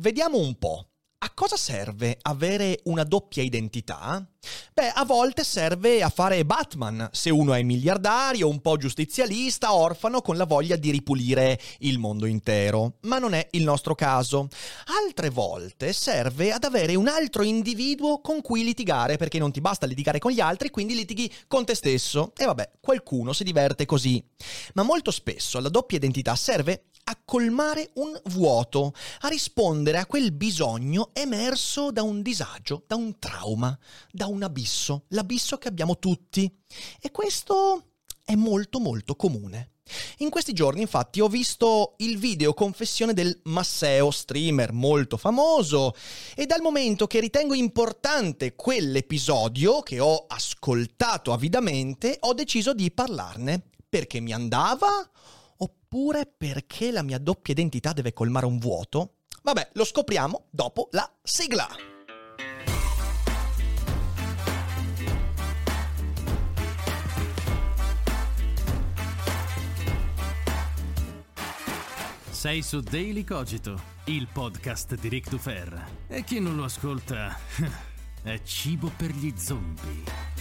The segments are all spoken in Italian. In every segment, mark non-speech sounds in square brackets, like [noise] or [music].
vediamo un po'. A cosa serve avere una doppia identità? Beh, a volte serve a fare Batman, se uno è miliardario, un po' giustizialista, orfano, con la voglia di ripulire il mondo intero. Ma non è il nostro caso. Altre volte serve ad avere un altro individuo con cui litigare, perché non ti basta litigare con gli altri, quindi litighi con te stesso. E vabbè, qualcuno si diverte così. Ma molto spesso la doppia identità serve a colmare un vuoto, a rispondere a quel bisogno emerso da un disagio, da un trauma, da un abisso, l'abisso che abbiamo tutti. E questo è molto molto comune. In questi giorni infatti ho visto il video confessione del Masseo, streamer molto famoso, e dal momento che ritengo importante quell'episodio, che ho ascoltato avidamente, ho deciso di parlarne, perché mi andava oppure perché la mia doppia identità deve colmare un vuoto? Vabbè, lo scopriamo dopo la sigla. Sei su Daily Cogito, il podcast di Rick Dufer. E chi non lo ascolta [laughs] è cibo per gli zombie.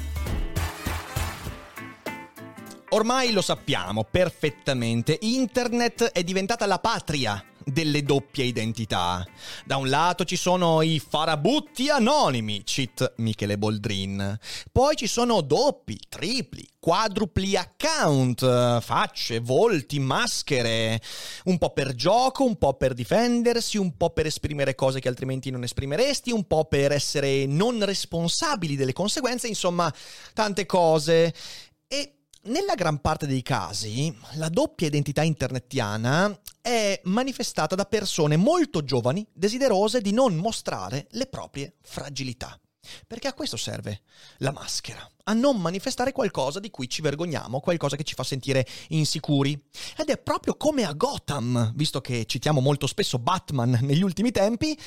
Ormai lo sappiamo perfettamente, internet è diventata la patria delle doppie identità. Da un lato ci sono i farabutti anonimi, cheat Michele Boldrin. Poi ci sono doppi, tripli, quadrupli account, facce, volti, maschere, un po' per gioco, un po' per difendersi, un po' per esprimere cose che altrimenti non esprimeresti, un po' per essere non responsabili delle conseguenze, insomma, tante cose. E nella gran parte dei casi, la doppia identità internetiana è manifestata da persone molto giovani, desiderose di non mostrare le proprie fragilità. Perché a questo serve la maschera, a non manifestare qualcosa di cui ci vergogniamo, qualcosa che ci fa sentire insicuri. Ed è proprio come a Gotham, visto che citiamo molto spesso Batman negli ultimi tempi,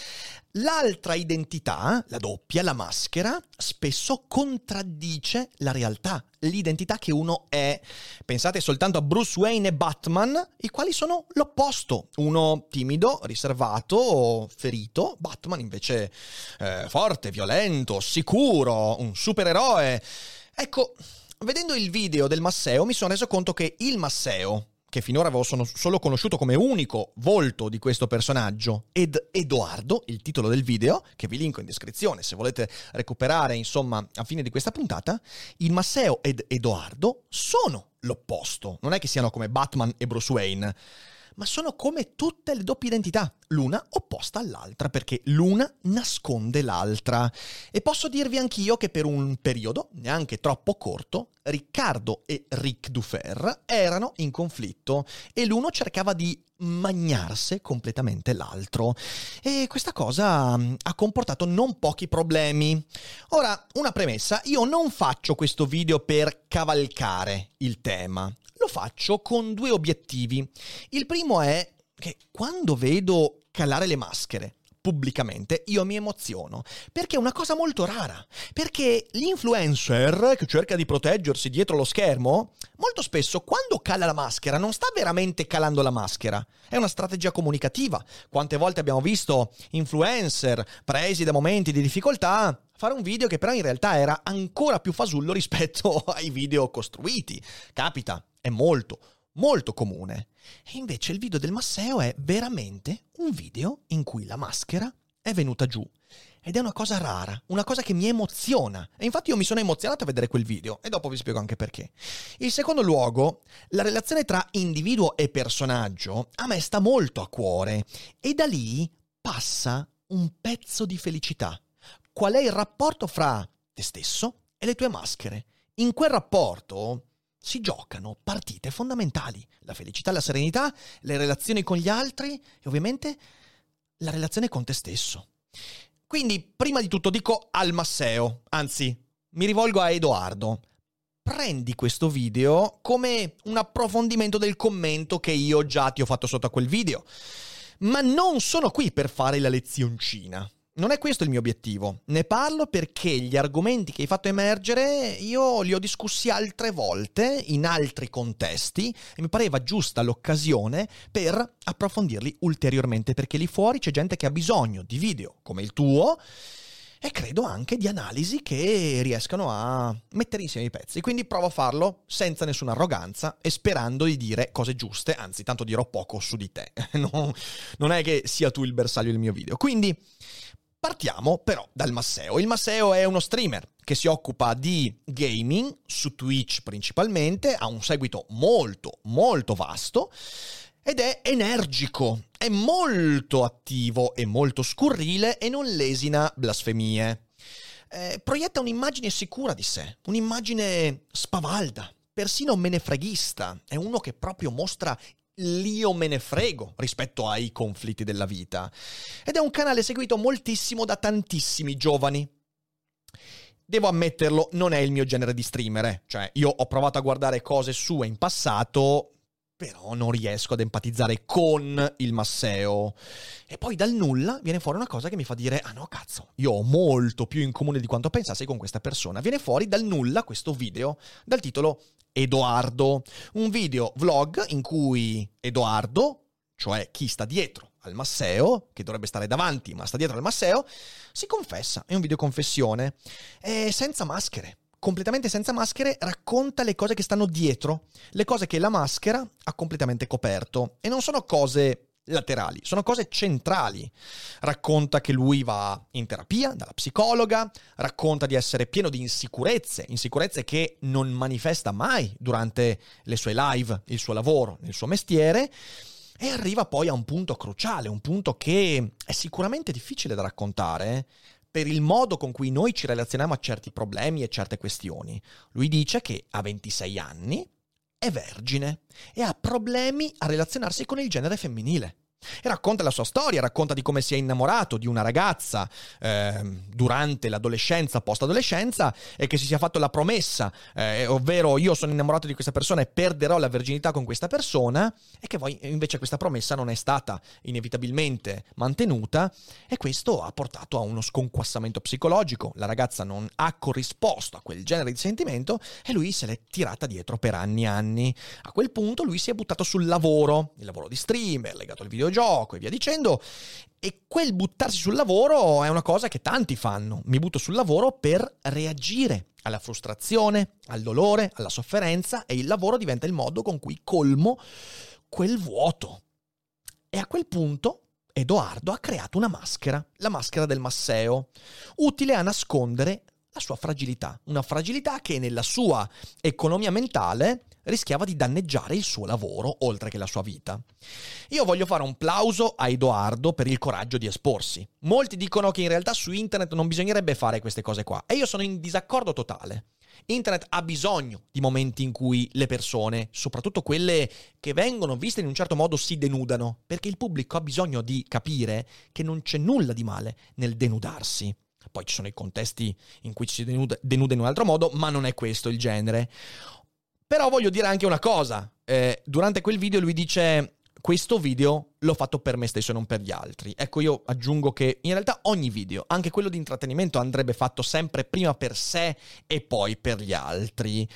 l'altra identità, la doppia, la maschera, spesso contraddice la realtà, l'identità che uno è. Pensate soltanto a Bruce Wayne e Batman, i quali sono l'opposto. Uno timido, riservato, ferito, Batman invece eh, forte, violento, sicuro, un supereroe. Ecco, vedendo il video del Masseo mi sono reso conto che il Masseo, che finora avevo solo conosciuto come unico volto di questo personaggio, ed Edoardo, il titolo del video, che vi linko in descrizione se volete recuperare, insomma, a fine di questa puntata, il Masseo ed Edoardo sono l'opposto. Non è che siano come Batman e Bruce Wayne ma sono come tutte le doppie identità, l'una opposta all'altra, perché l'una nasconde l'altra. E posso dirvi anch'io che per un periodo, neanche troppo corto, Riccardo e Rick Dufer erano in conflitto e l'uno cercava di magnarsi completamente l'altro e questa cosa mm, ha comportato non pochi problemi. Ora, una premessa, io non faccio questo video per cavalcare il tema lo faccio con due obiettivi. Il primo è che quando vedo calare le maschere pubblicamente, io mi emoziono, perché è una cosa molto rara, perché l'influencer che cerca di proteggersi dietro lo schermo, molto spesso quando cala la maschera non sta veramente calando la maschera, è una strategia comunicativa. Quante volte abbiamo visto influencer presi da momenti di difficoltà fare un video che però in realtà era ancora più fasullo rispetto [laughs] ai video costruiti. Capita, è molto, molto comune. E invece il video del Masseo è veramente un video in cui la maschera è venuta giù. Ed è una cosa rara, una cosa che mi emoziona. E infatti io mi sono emozionato a vedere quel video e dopo vi spiego anche perché. In secondo luogo, la relazione tra individuo e personaggio a me sta molto a cuore e da lì passa un pezzo di felicità. Qual è il rapporto fra te stesso e le tue maschere? In quel rapporto si giocano partite fondamentali. La felicità, la serenità, le relazioni con gli altri e ovviamente la relazione con te stesso. Quindi, prima di tutto dico al Masseo, anzi, mi rivolgo a Edoardo. Prendi questo video come un approfondimento del commento che io già ti ho fatto sotto a quel video. Ma non sono qui per fare la lezioncina. Non è questo il mio obiettivo. Ne parlo perché gli argomenti che hai fatto emergere io li ho discussi altre volte in altri contesti e mi pareva giusta l'occasione per approfondirli ulteriormente perché lì fuori c'è gente che ha bisogno di video come il tuo e credo anche di analisi che riescano a mettere insieme i pezzi. Quindi provo a farlo senza nessuna arroganza e sperando di dire cose giuste, anzi tanto dirò poco su di te. [laughs] no, non è che sia tu il bersaglio del mio video. Quindi partiamo però dal Masseo. Il Masseo è uno streamer che si occupa di gaming su Twitch principalmente, ha un seguito molto molto vasto ed è energico, è molto attivo e molto scurrile e non lesina blasfemie. Eh, proietta un'immagine sicura di sé, un'immagine spavalda, persino menefreghista. È uno che proprio mostra l'io me ne frego rispetto ai conflitti della vita. Ed è un canale seguito moltissimo da tantissimi giovani. Devo ammetterlo, non è il mio genere di streamer, eh. cioè io ho provato a guardare cose sue in passato però non riesco ad empatizzare con il Masseo. E poi dal nulla viene fuori una cosa che mi fa dire, ah no cazzo, io ho molto più in comune di quanto pensassi con questa persona. Viene fuori dal nulla questo video dal titolo Edoardo, un video vlog in cui Edoardo, cioè chi sta dietro al Masseo, che dovrebbe stare davanti ma sta dietro al Masseo, si confessa, è un video confessione, è senza maschere completamente senza maschere, racconta le cose che stanno dietro, le cose che la maschera ha completamente coperto. E non sono cose laterali, sono cose centrali. Racconta che lui va in terapia dalla psicologa, racconta di essere pieno di insicurezze, insicurezze che non manifesta mai durante le sue live, il suo lavoro, il suo mestiere. E arriva poi a un punto cruciale, un punto che è sicuramente difficile da raccontare, per il modo con cui noi ci relazioniamo a certi problemi e certe questioni. Lui dice che a 26 anni è vergine e ha problemi a relazionarsi con il genere femminile. E racconta la sua storia, racconta di come si è innamorato di una ragazza eh, durante l'adolescenza, post-adolescenza, e che si sia fatto la promessa, eh, ovvero io sono innamorato di questa persona e perderò la virginità con questa persona, e che poi invece questa promessa non è stata inevitabilmente mantenuta, e questo ha portato a uno sconquassamento psicologico. La ragazza non ha corrisposto a quel genere di sentimento e lui se l'è tirata dietro per anni e anni. A quel punto lui si è buttato sul lavoro, il lavoro di streamer, legato al videogioco videogioco e via dicendo. E quel buttarsi sul lavoro è una cosa che tanti fanno. Mi butto sul lavoro per reagire alla frustrazione, al dolore, alla sofferenza e il lavoro diventa il modo con cui colmo quel vuoto. E a quel punto Edoardo ha creato una maschera, la maschera del Masseo, utile a nascondere la sua fragilità, una fragilità che nella sua economia mentale rischiava di danneggiare il suo lavoro oltre che la sua vita. Io voglio fare un plauso a Edoardo per il coraggio di esporsi. Molti dicono che in realtà su internet non bisognerebbe fare queste cose qua e io sono in disaccordo totale. Internet ha bisogno di momenti in cui le persone, soprattutto quelle che vengono viste in un certo modo, si denudano, perché il pubblico ha bisogno di capire che non c'è nulla di male nel denudarsi. Poi ci sono i contesti in cui ci si denuda, denuda in un altro modo, ma non è questo il genere. Però voglio dire anche una cosa. Eh, durante quel video lui dice questo video l'ho fatto per me stesso e non per gli altri. Ecco, io aggiungo che in realtà ogni video, anche quello di intrattenimento, andrebbe fatto sempre prima per sé e poi per gli altri.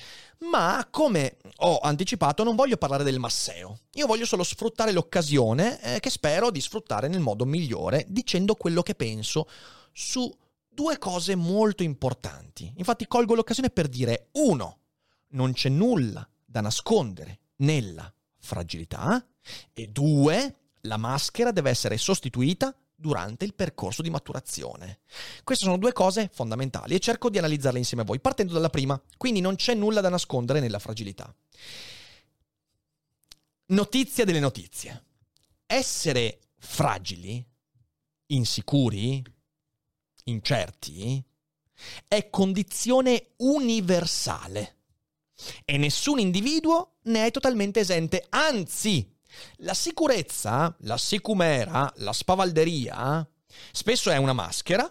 Ma come ho anticipato, non voglio parlare del masseo. Io voglio solo sfruttare l'occasione eh, che spero di sfruttare nel modo migliore, dicendo quello che penso su due cose molto importanti. Infatti colgo l'occasione per dire uno, non c'è nulla da nascondere nella fragilità e due, la maschera deve essere sostituita durante il percorso di maturazione. Queste sono due cose fondamentali e cerco di analizzarle insieme a voi, partendo dalla prima, quindi non c'è nulla da nascondere nella fragilità. Notizia delle notizie. Essere fragili, insicuri, incerti, è condizione universale e nessun individuo ne è totalmente esente, anzi, la sicurezza, la sicumera, la spavalderia, spesso è una maschera,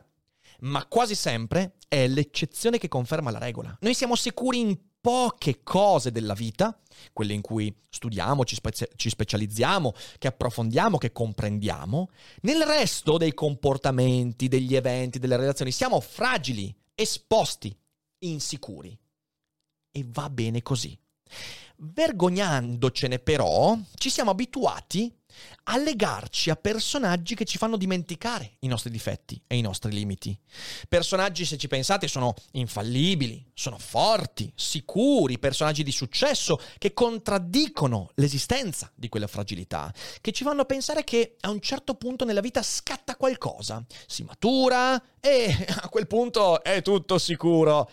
ma quasi sempre è l'eccezione che conferma la regola. Noi siamo sicuri in poche cose della vita, quelle in cui studiamo, ci, spe- ci, specializziamo, che approfondiamo, che comprendiamo, nel resto dei comportamenti, degli eventi, delle relazioni siamo fragili, esposti, insicuri. E va bene così. Vergognandocene però, ci siamo abituati a legarci a personaggi che ci fanno dimenticare i nostri difetti e i nostri limiti. Personaggi, se ci pensate, sono infallibili, sono forti, sicuri, personaggi di successo che contraddicono l'esistenza di quella fragilità, che ci fanno pensare che a un certo punto nella vita scatta qualcosa, si matura e [laughs] a quel punto è tutto sicuro.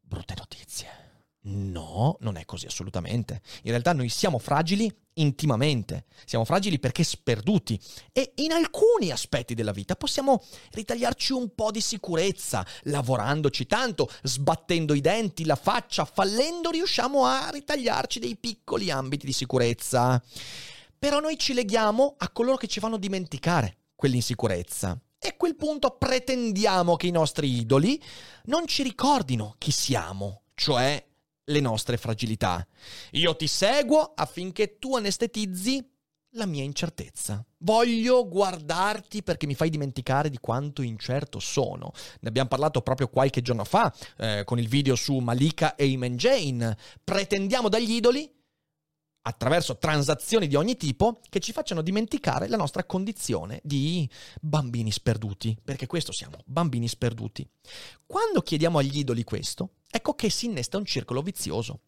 Brutte notizie. No, non è così assolutamente. In realtà noi siamo fragili intimamente, siamo fragili perché sperduti e in alcuni aspetti della vita possiamo ritagliarci un po' di sicurezza, lavorandoci tanto, sbattendo i denti, la faccia, fallendo riusciamo a ritagliarci dei piccoli ambiti di sicurezza. Però noi ci leghiamo a coloro che ci fanno dimenticare quell'insicurezza. E a quel punto pretendiamo che i nostri idoli non ci ricordino chi siamo, cioè le nostre fragilità. Io ti seguo affinché tu anestetizzi la mia incertezza. Voglio guardarti perché mi fai dimenticare di quanto incerto sono. Ne abbiamo parlato proprio qualche giorno fa eh, con il video su Malika e Iman Jane. Pretendiamo dagli idoli attraverso transazioni di ogni tipo che ci facciano dimenticare la nostra condizione di bambini sperduti, perché questo siamo, bambini sperduti. Quando chiediamo agli idoli questo, ecco che si innesta un circolo vizioso.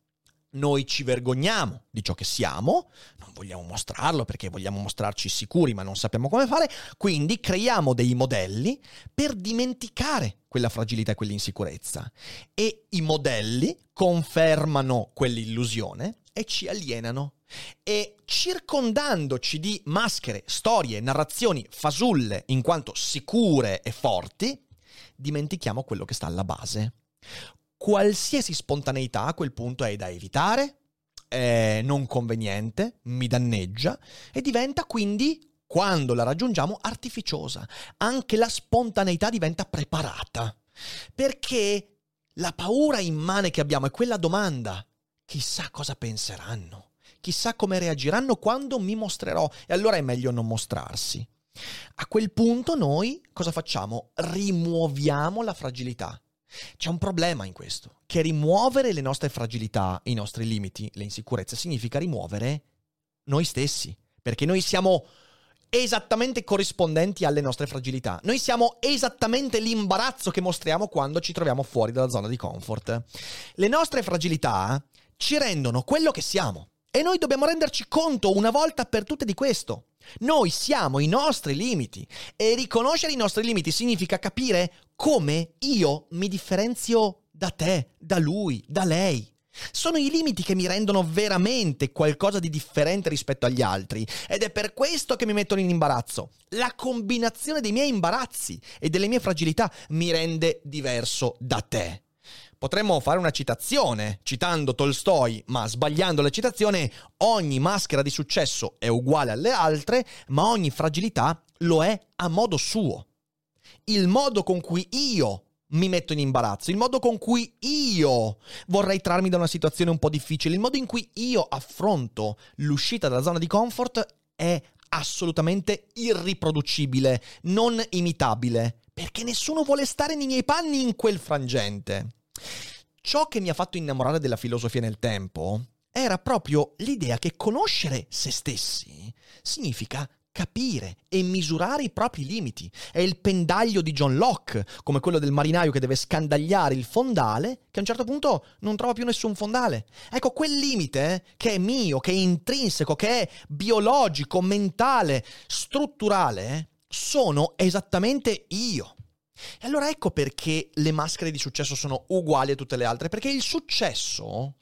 Noi ci vergogniamo di ciò che siamo, non vogliamo mostrarlo perché vogliamo mostrarci sicuri ma non sappiamo come fare, quindi creiamo dei modelli per dimenticare quella fragilità e quell'insicurezza. E i modelli confermano quell'illusione e ci alienano. E circondandoci di maschere, storie, narrazioni fasulle in quanto sicure e forti, dimentichiamo quello che sta alla base. Qualsiasi spontaneità a quel punto è da evitare, è non conveniente, mi danneggia e diventa quindi quando la raggiungiamo artificiosa. Anche la spontaneità diventa preparata. Perché la paura immane che abbiamo è quella domanda chissà cosa penseranno, chissà come reagiranno quando mi mostrerò e allora è meglio non mostrarsi. A quel punto noi cosa facciamo? Rimuoviamo la fragilità. C'è un problema in questo, che rimuovere le nostre fragilità, i nostri limiti, le insicurezze, significa rimuovere noi stessi, perché noi siamo esattamente corrispondenti alle nostre fragilità. Noi siamo esattamente l'imbarazzo che mostriamo quando ci troviamo fuori dalla zona di comfort. Le nostre fragilità ci rendono quello che siamo. E noi dobbiamo renderci conto una volta per tutte di questo. Noi siamo i nostri limiti e riconoscere i nostri limiti significa capire come io mi differenzio da te, da lui, da lei. Sono i limiti che mi rendono veramente qualcosa di differente rispetto agli altri ed è per questo che mi mettono in imbarazzo. La combinazione dei miei imbarazzi e delle mie fragilità mi rende diverso da te. Potremmo fare una citazione, citando Tolstoi, ma sbagliando la citazione, ogni maschera di successo è uguale alle altre, ma ogni fragilità lo è a modo suo. Il modo con cui io mi metto in imbarazzo, il modo con cui io vorrei trarmi da una situazione un po' difficile, il modo in cui io affronto l'uscita dalla zona di comfort è assolutamente irriproducibile, non imitabile, perché nessuno vuole stare nei miei panni in quel frangente. Ciò che mi ha fatto innamorare della filosofia nel tempo era proprio l'idea che conoscere se stessi significa capire e misurare i propri limiti. È il pendaglio di John Locke, come quello del marinaio che deve scandagliare il fondale, che a un certo punto non trova più nessun fondale. Ecco, quel limite che è mio, che è intrinseco, che è biologico, mentale, strutturale, sono esattamente io. E allora ecco perché le maschere di successo sono uguali a tutte le altre, perché il successo,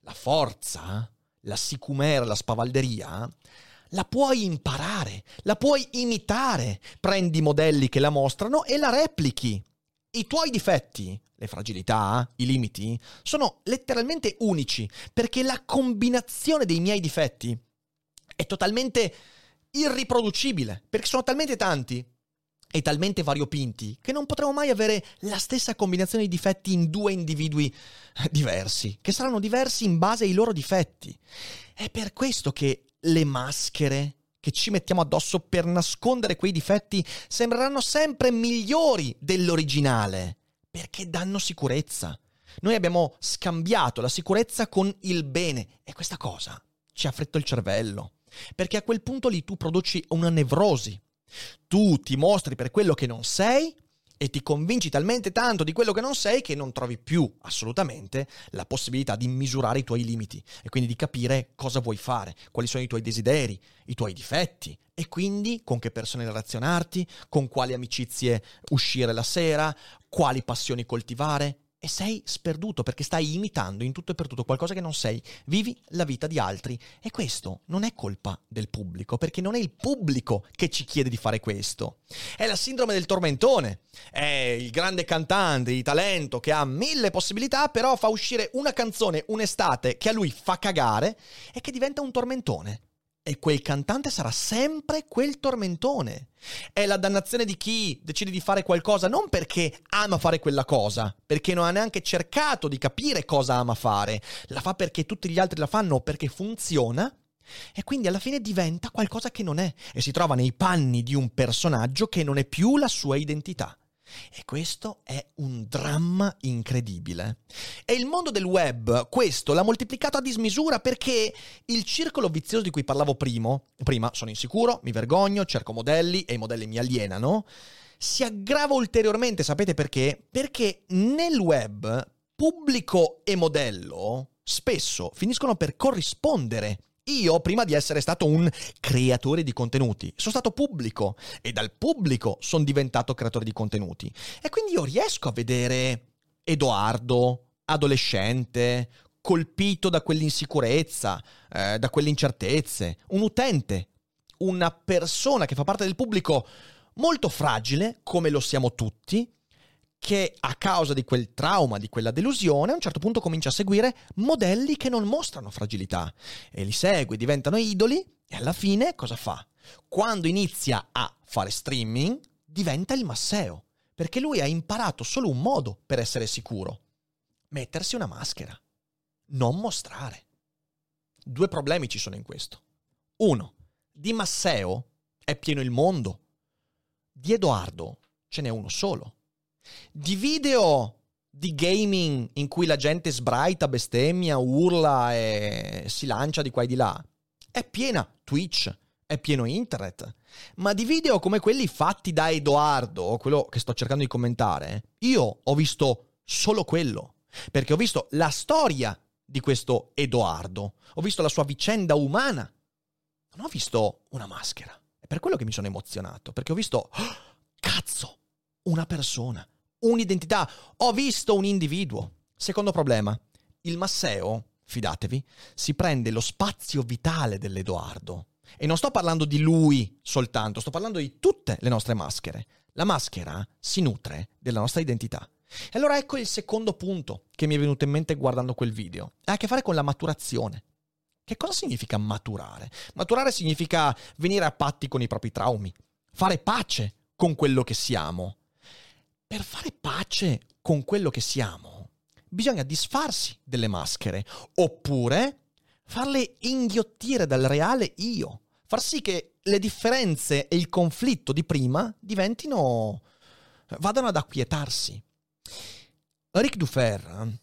la forza, la sicumera, la spavalderia, la puoi imparare, la puoi imitare. Prendi modelli che la mostrano e la replichi. I tuoi difetti, le fragilità, i limiti, sono letteralmente unici, perché la combinazione dei miei difetti è totalmente irriproducibile, perché sono talmente tanti e talmente variopinti che non potremo mai avere la stessa combinazione di difetti in due individui diversi, che saranno diversi in base ai loro difetti. È per questo che le maschere che ci mettiamo addosso per nascondere quei difetti sembreranno sempre migliori dell'originale, perché danno sicurezza. Noi abbiamo scambiato la sicurezza con il bene e questa cosa ci ha fretto il cervello, perché a quel punto lì tu produci una nevrosi. Tu ti mostri per quello che non sei e ti convinci talmente tanto di quello che non sei che non trovi più assolutamente la possibilità di misurare i tuoi limiti e quindi di capire cosa vuoi fare, quali sono i tuoi desideri, i tuoi difetti e quindi con che persone relazionarti, con quali amicizie uscire la sera, quali passioni coltivare e sei sperduto perché stai imitando in tutto e per tutto qualcosa che non sei. Vivi la vita di altri e questo non è colpa del pubblico perché non è il pubblico che ci chiede di fare questo. È la sindrome del tormentone. È il grande cantante di talento che ha mille possibilità però fa uscire una canzone un'estate che a lui fa cagare e che diventa un tormentone e quel cantante sarà sempre quel tormentone. È la dannazione di chi decide di fare qualcosa non perché ama fare quella cosa, perché non ha neanche cercato di capire cosa ama fare, la fa perché tutti gli altri la fanno perché funziona e quindi alla fine diventa qualcosa che non è e si trova nei panni di un personaggio che non è più la sua identità. E questo è un dramma incredibile. E il mondo del web questo l'ha moltiplicato a dismisura perché il circolo vizioso di cui parlavo prima, prima sono insicuro, mi vergogno, cerco modelli e i modelli mi alienano, si aggrava ulteriormente, sapete perché? Perché nel web pubblico e modello spesso finiscono per corrispondere io, prima di essere stato un creatore di contenuti, sono stato pubblico e dal pubblico sono diventato creatore di contenuti. E quindi io riesco a vedere Edoardo, adolescente, colpito da quell'insicurezza, eh, da quelle incertezze, un utente, una persona che fa parte del pubblico molto fragile, come lo siamo tutti, che a causa di quel trauma, di quella delusione, a un certo punto comincia a seguire modelli che non mostrano fragilità e li segue, diventano idoli e alla fine cosa fa? Quando inizia a fare streaming, diventa il Masseo, perché lui ha imparato solo un modo per essere sicuro, mettersi una maschera, non mostrare. Due problemi ci sono in questo. Uno, di Masseo è pieno il mondo, di Edoardo ce n'è uno solo di video di gaming in cui la gente sbraita, bestemmia, urla e si lancia di qua e di là. È piena Twitch, è pieno internet. Ma di video come quelli fatti da Edoardo, quello che sto cercando di commentare, io ho visto solo quello. Perché ho visto la storia di questo Edoardo, ho visto la sua vicenda umana. Non ho visto una maschera. È per quello che mi sono emozionato, perché ho visto, oh, [gasps] cazzo, una persona un'identità, ho visto un individuo. Secondo problema, il Masseo, fidatevi, si prende lo spazio vitale dell'Edoardo. E non sto parlando di lui soltanto, sto parlando di tutte le nostre maschere. La maschera si nutre della nostra identità. E allora ecco il secondo punto che mi è venuto in mente guardando quel video. Ha a che fare con la maturazione. Che cosa significa maturare? Maturare significa venire a patti con i propri traumi, fare pace con quello che siamo, per fare pace con quello che siamo, bisogna disfarsi delle maschere, oppure farle inghiottire dal reale io, far sì che le differenze e il conflitto di prima diventino vadano ad acquietarsi. Ric Dufer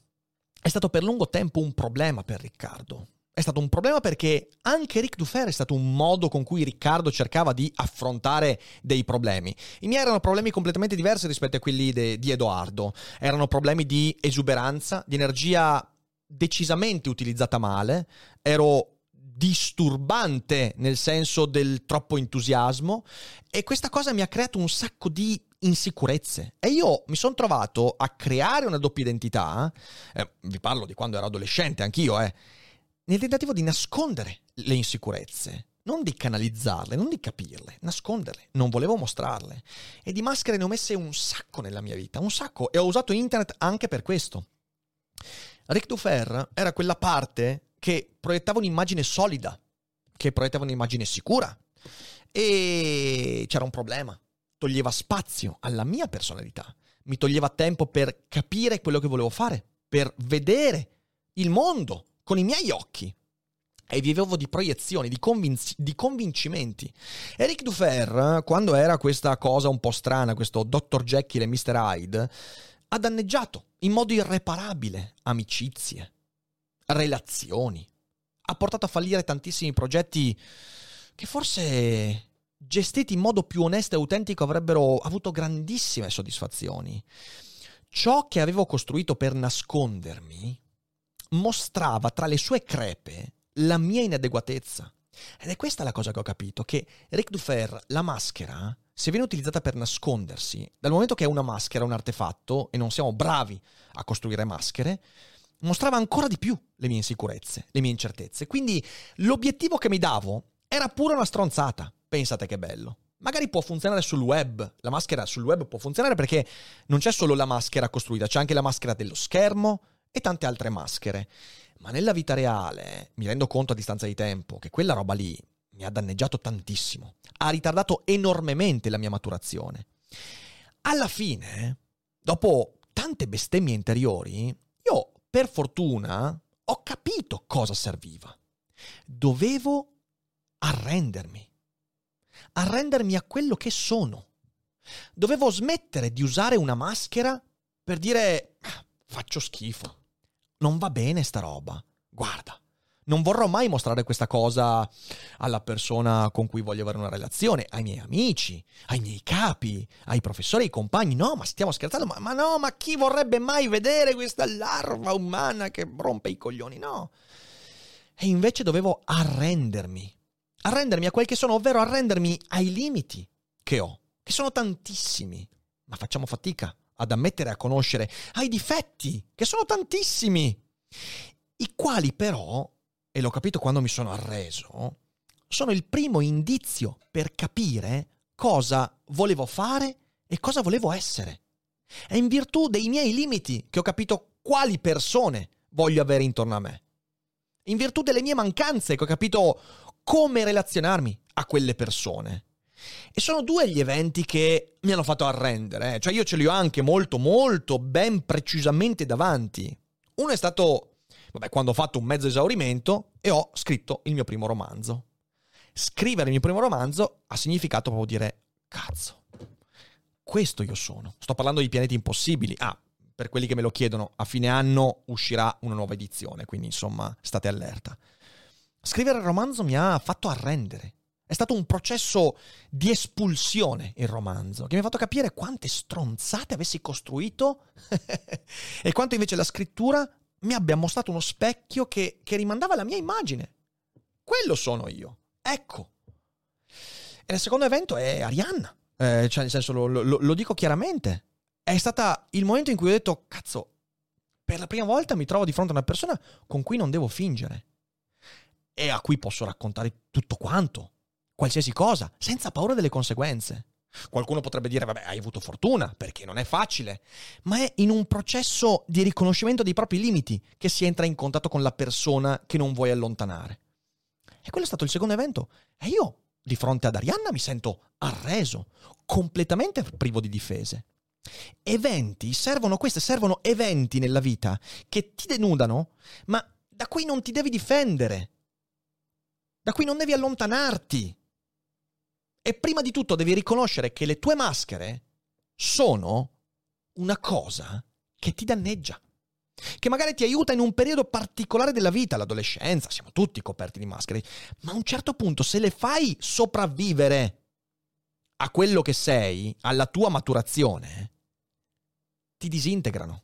è stato per lungo tempo un problema per Riccardo è stato un problema perché anche Ric Dufer è stato un modo con cui Riccardo cercava di affrontare dei problemi. I miei erano problemi completamente diversi rispetto a quelli de- di Edoardo. Erano problemi di esuberanza, di energia decisamente utilizzata male. Ero disturbante nel senso del troppo entusiasmo e questa cosa mi ha creato un sacco di insicurezze e io mi sono trovato a creare una doppia identità, eh, vi parlo di quando ero adolescente anch'io, eh, nel tentativo di nascondere le insicurezze, non di canalizzarle, non di capirle, nasconderle. Non volevo mostrarle. E di maschere ne ho messe un sacco nella mia vita, un sacco, e ho usato internet anche per questo. Ric Dufer era quella parte che proiettava un'immagine solida, che proiettava un'immagine sicura. E c'era un problema. toglieva spazio alla mia personalità, mi toglieva tempo per capire quello che volevo fare, per vedere il mondo con i miei occhi. E vivevo di proiezioni, di, convinci- di convincimenti. Eric Dufer, quando era questa cosa un po' strana, questo Dr. Jekyll e Mr. Hyde, ha danneggiato in modo irreparabile amicizie, relazioni. Ha portato a fallire tantissimi progetti che forse gestiti in modo più onesto e autentico avrebbero avuto grandissime soddisfazioni. Ciò che avevo costruito per nascondermi mostrava tra le sue crepe la mia inadeguatezza. Ed è questa la cosa che ho capito, che Ric Dufer, la maschera, se viene utilizzata per nascondersi, dal momento che è una maschera, un artefatto, e non siamo bravi a costruire maschere, mostrava ancora di più le mie insicurezze, le mie incertezze. Quindi l'obiettivo che mi davo era pure una stronzata. Pensate che bello. Magari può funzionare sul web, la maschera sul web può funzionare perché non c'è solo la maschera costruita, c'è anche la maschera dello schermo e tante altre maschere. Ma nella vita reale mi rendo conto a distanza di tempo che quella roba lì mi ha danneggiato tantissimo, ha ritardato enormemente la mia maturazione. Alla fine, dopo tante bestemmie interiori, io per fortuna ho capito cosa serviva. Dovevo arrendermi. Arrendermi a quello che sono. Dovevo smettere di usare una maschera per dire ah, faccio schifo. Non va bene sta roba. Guarda, non vorrò mai mostrare questa cosa alla persona con cui voglio avere una relazione, ai miei amici, ai miei capi, ai professori, ai compagni. No, ma stiamo scherzando, ma, ma no, ma chi vorrebbe mai vedere questa larva umana che rompe i coglioni? No. E invece dovevo arrendermi arrendermi a quel che sono, ovvero arrendermi ai limiti che ho, che sono tantissimi, ma facciamo fatica ad ammettere e a conoscere, ai difetti, che sono tantissimi, i quali però, e l'ho capito quando mi sono arreso, sono il primo indizio per capire cosa volevo fare e cosa volevo essere. È in virtù dei miei limiti che ho capito quali persone voglio avere intorno a me. In virtù delle mie mancanze che ho capito come relazionarmi a quelle persone. E sono due gli eventi che mi hanno fatto arrendere, eh. cioè io ce li ho anche molto, molto ben precisamente davanti. Uno è stato, vabbè, quando ho fatto un mezzo esaurimento e ho scritto il mio primo romanzo. Scrivere il mio primo romanzo ha significato proprio dire, cazzo, questo io sono. Sto parlando di pianeti impossibili. Ah, per quelli che me lo chiedono, a fine anno uscirà una nuova edizione, quindi insomma state allerta. Scrivere il romanzo mi ha fatto arrendere. È stato un processo di espulsione il romanzo, che mi ha fatto capire quante stronzate avessi costruito [laughs] e quanto invece la scrittura mi abbia mostrato uno specchio che, che rimandava alla mia immagine. Quello sono io. Ecco. E il secondo evento è Arianna. Eh, cioè, nel senso, lo, lo, lo dico chiaramente. È stato il momento in cui ho detto, cazzo, per la prima volta mi trovo di fronte a una persona con cui non devo fingere e a cui posso raccontare tutto quanto, qualsiasi cosa, senza paura delle conseguenze. Qualcuno potrebbe dire, vabbè, hai avuto fortuna, perché non è facile, ma è in un processo di riconoscimento dei propri limiti che si entra in contatto con la persona che non vuoi allontanare. E quello è stato il secondo evento. E io, di fronte ad Arianna, mi sento arreso, completamente privo di difese. Eventi servono queste, servono eventi nella vita che ti denudano, ma da cui non ti devi difendere da cui non devi allontanarti. E prima di tutto devi riconoscere che le tue maschere sono una cosa che ti danneggia, che magari ti aiuta in un periodo particolare della vita, l'adolescenza, siamo tutti coperti di maschere, ma a un certo punto se le fai sopravvivere a quello che sei, alla tua maturazione, ti disintegrano.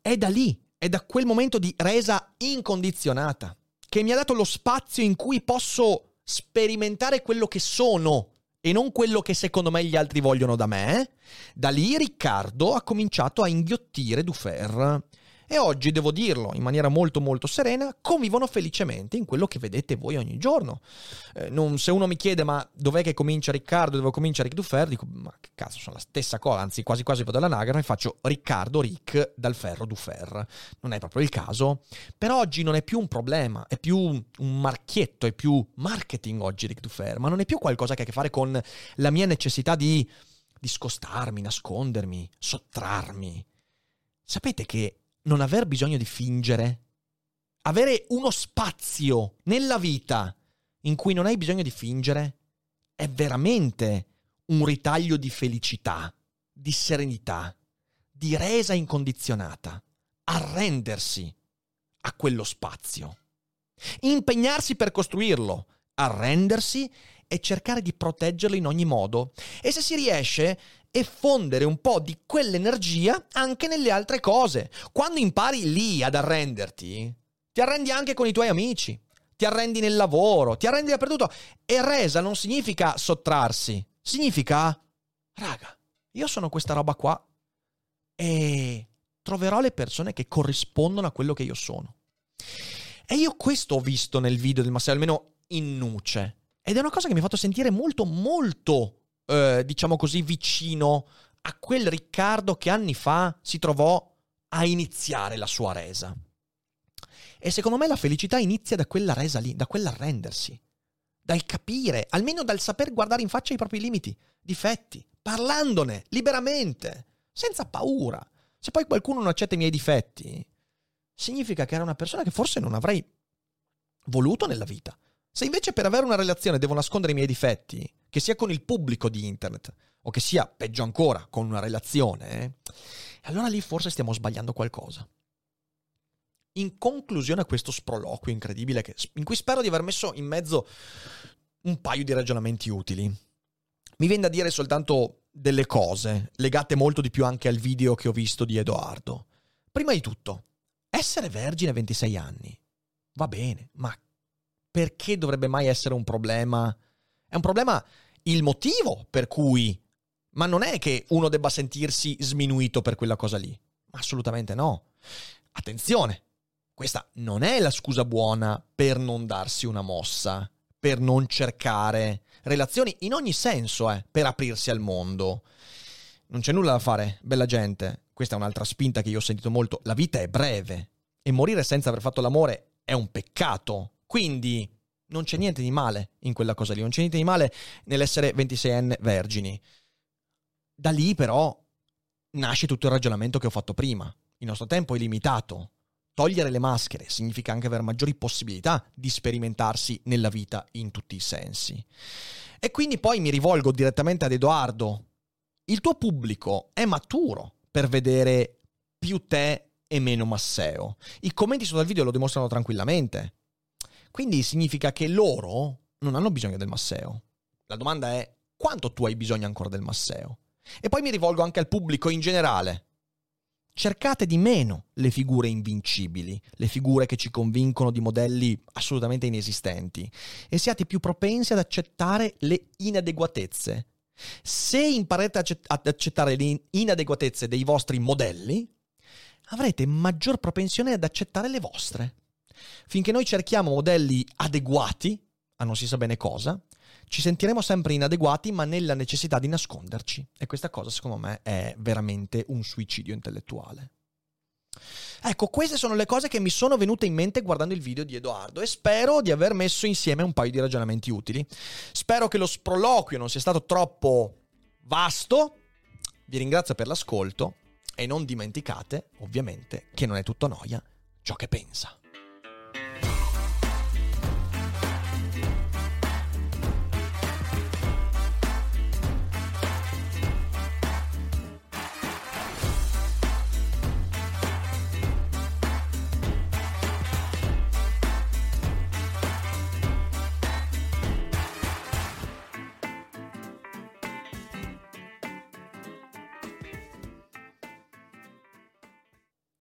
È da lì, è da quel momento di resa incondizionata che mi ha dato lo spazio in cui posso sperimentare quello che sono e non quello che secondo me gli altri vogliono da me. Da lì Riccardo ha cominciato a inghiottire Dufer e oggi, devo dirlo in maniera molto molto serena, convivono felicemente in quello che vedete voi ogni giorno. Eh, non, se uno mi chiede ma dov'è che comincia Riccardo, dove comincia Rick Dufer, dico ma che cazzo, sono la stessa cosa, anzi quasi quasi vado all'anagrafe e faccio Riccardo Rick dal ferro Dufer. Non è proprio il caso, per oggi non è più un problema, è più un marchietto, è più marketing oggi Rick Dufer, ma non è più qualcosa che ha a che fare con la mia necessità di discostarmi, nascondermi, sottrarmi. Sapete che non aver bisogno di fingere, avere uno spazio nella vita in cui non hai bisogno di fingere, è veramente un ritaglio di felicità, di serenità, di resa incondizionata, arrendersi a quello spazio, impegnarsi per costruirlo, arrendersi e cercare di proteggerlo in ogni modo. E se si riesce, effondere un po' di quell'energia anche nelle altre cose. Quando impari lì ad arrenderti, ti arrendi anche con i tuoi amici, ti arrendi nel lavoro, ti arrendi dappertutto. E resa non significa sottrarsi, significa, raga, io sono questa roba qua e troverò le persone che corrispondono a quello che io sono. E io questo ho visto nel video del Massimo, almeno in nuce. Ed è una cosa che mi ha fatto sentire molto, molto, eh, diciamo così, vicino a quel Riccardo che anni fa si trovò a iniziare la sua resa. E secondo me la felicità inizia da quella resa lì, da quell'arrendersi, dal capire, almeno dal saper guardare in faccia i propri limiti, difetti, parlandone liberamente, senza paura. Se poi qualcuno non accetta i miei difetti, significa che era una persona che forse non avrei voluto nella vita. Se invece per avere una relazione devo nascondere i miei difetti, che sia con il pubblico di internet, o che sia, peggio ancora, con una relazione, eh, allora lì forse stiamo sbagliando qualcosa. In conclusione a questo sproloquio incredibile, che, in cui spero di aver messo in mezzo un paio di ragionamenti utili, mi viene da dire soltanto delle cose, legate molto di più anche al video che ho visto di Edoardo. Prima di tutto, essere vergine a 26 anni va bene, ma perché dovrebbe mai essere un problema? È un problema il motivo per cui, ma non è che uno debba sentirsi sminuito per quella cosa lì. Assolutamente no. Attenzione, questa non è la scusa buona per non darsi una mossa, per non cercare relazioni in ogni senso, eh, per aprirsi al mondo. Non c'è nulla da fare, bella gente. Questa è un'altra spinta che io ho sentito molto. La vita è breve e morire senza aver fatto l'amore è un peccato. Quindi non c'è niente di male in quella cosa lì, non c'è niente di male nell'essere 26enne vergini. Da lì però nasce tutto il ragionamento che ho fatto prima. Il nostro tempo è limitato. Togliere le maschere significa anche avere maggiori possibilità di sperimentarsi nella vita in tutti i sensi. E quindi poi mi rivolgo direttamente ad Edoardo. Il tuo pubblico è maturo per vedere più te e meno Masseo. I commenti sotto al video lo dimostrano tranquillamente. Quindi significa che loro non hanno bisogno del Masseo. La domanda è quanto tu hai bisogno ancora del Masseo? E poi mi rivolgo anche al pubblico in generale. Cercate di meno le figure invincibili, le figure che ci convincono di modelli assolutamente inesistenti, e siate più propensi ad accettare le inadeguatezze. Se imparate ad accettare le inadeguatezze dei vostri modelli, avrete maggior propensione ad accettare le vostre. Finché noi cerchiamo modelli adeguati a non si sa bene cosa, ci sentiremo sempre inadeguati ma nella necessità di nasconderci. E questa cosa secondo me è veramente un suicidio intellettuale. Ecco, queste sono le cose che mi sono venute in mente guardando il video di Edoardo e spero di aver messo insieme un paio di ragionamenti utili. Spero che lo sproloquio non sia stato troppo vasto. Vi ringrazio per l'ascolto e non dimenticate, ovviamente, che non è tutto noia ciò che pensa.